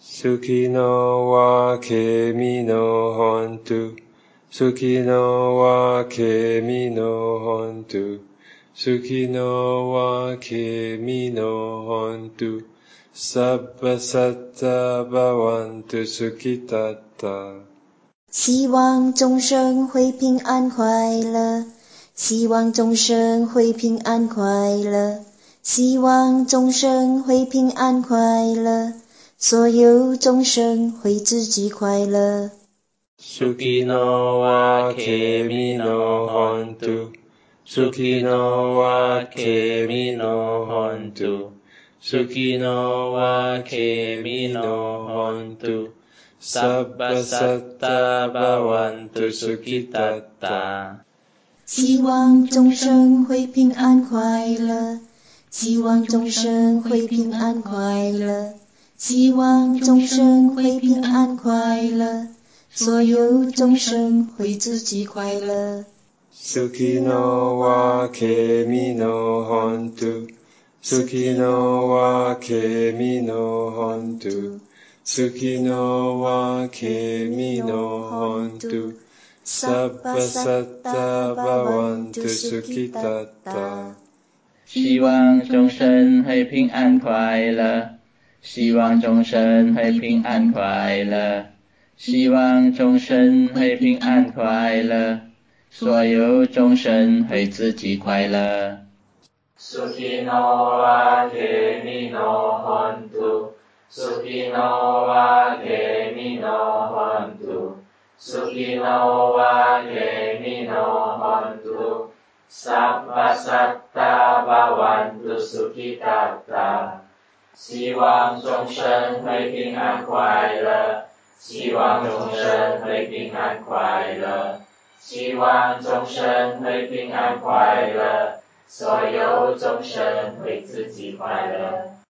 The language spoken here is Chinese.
Sukino wa kemi no hontu. Sukino wa kemi no hontu. Sukino wa kemi no hontu. Sabba satta bhavantu sukhitatta. 希望众生会平安快乐，希望众生会平安快乐，希望众生会平安快乐，所有众生会自己快乐。Sukino wa kemi no hontu. Sukino wa kemi no hontu. Sukino wa kemi no hontu. Sabba satta bhavantu sukhitatta. 希望众生会平安快乐，希望众生会平安快乐，希望众生会平安快乐，所有众生会自己快乐。Sukino wa kemi no hontu. Sukino wa kemi no hontu. Sukino wa kemi no hontu. Sabba satta bhavantu sukhitatta. 希望众生会平安快乐，希望众生会平安快乐，希望众生会平安快乐，所有众生会自己快乐。Sukino a kemi no hontu. Sukino a kemi no hontu. Sukino wa kemi no hontu. Sabba satta bhavantu sukhitatta。希望众生会平安快乐，希望众生会平安快乐，希望众生会平安快乐，所有众生为自己快乐。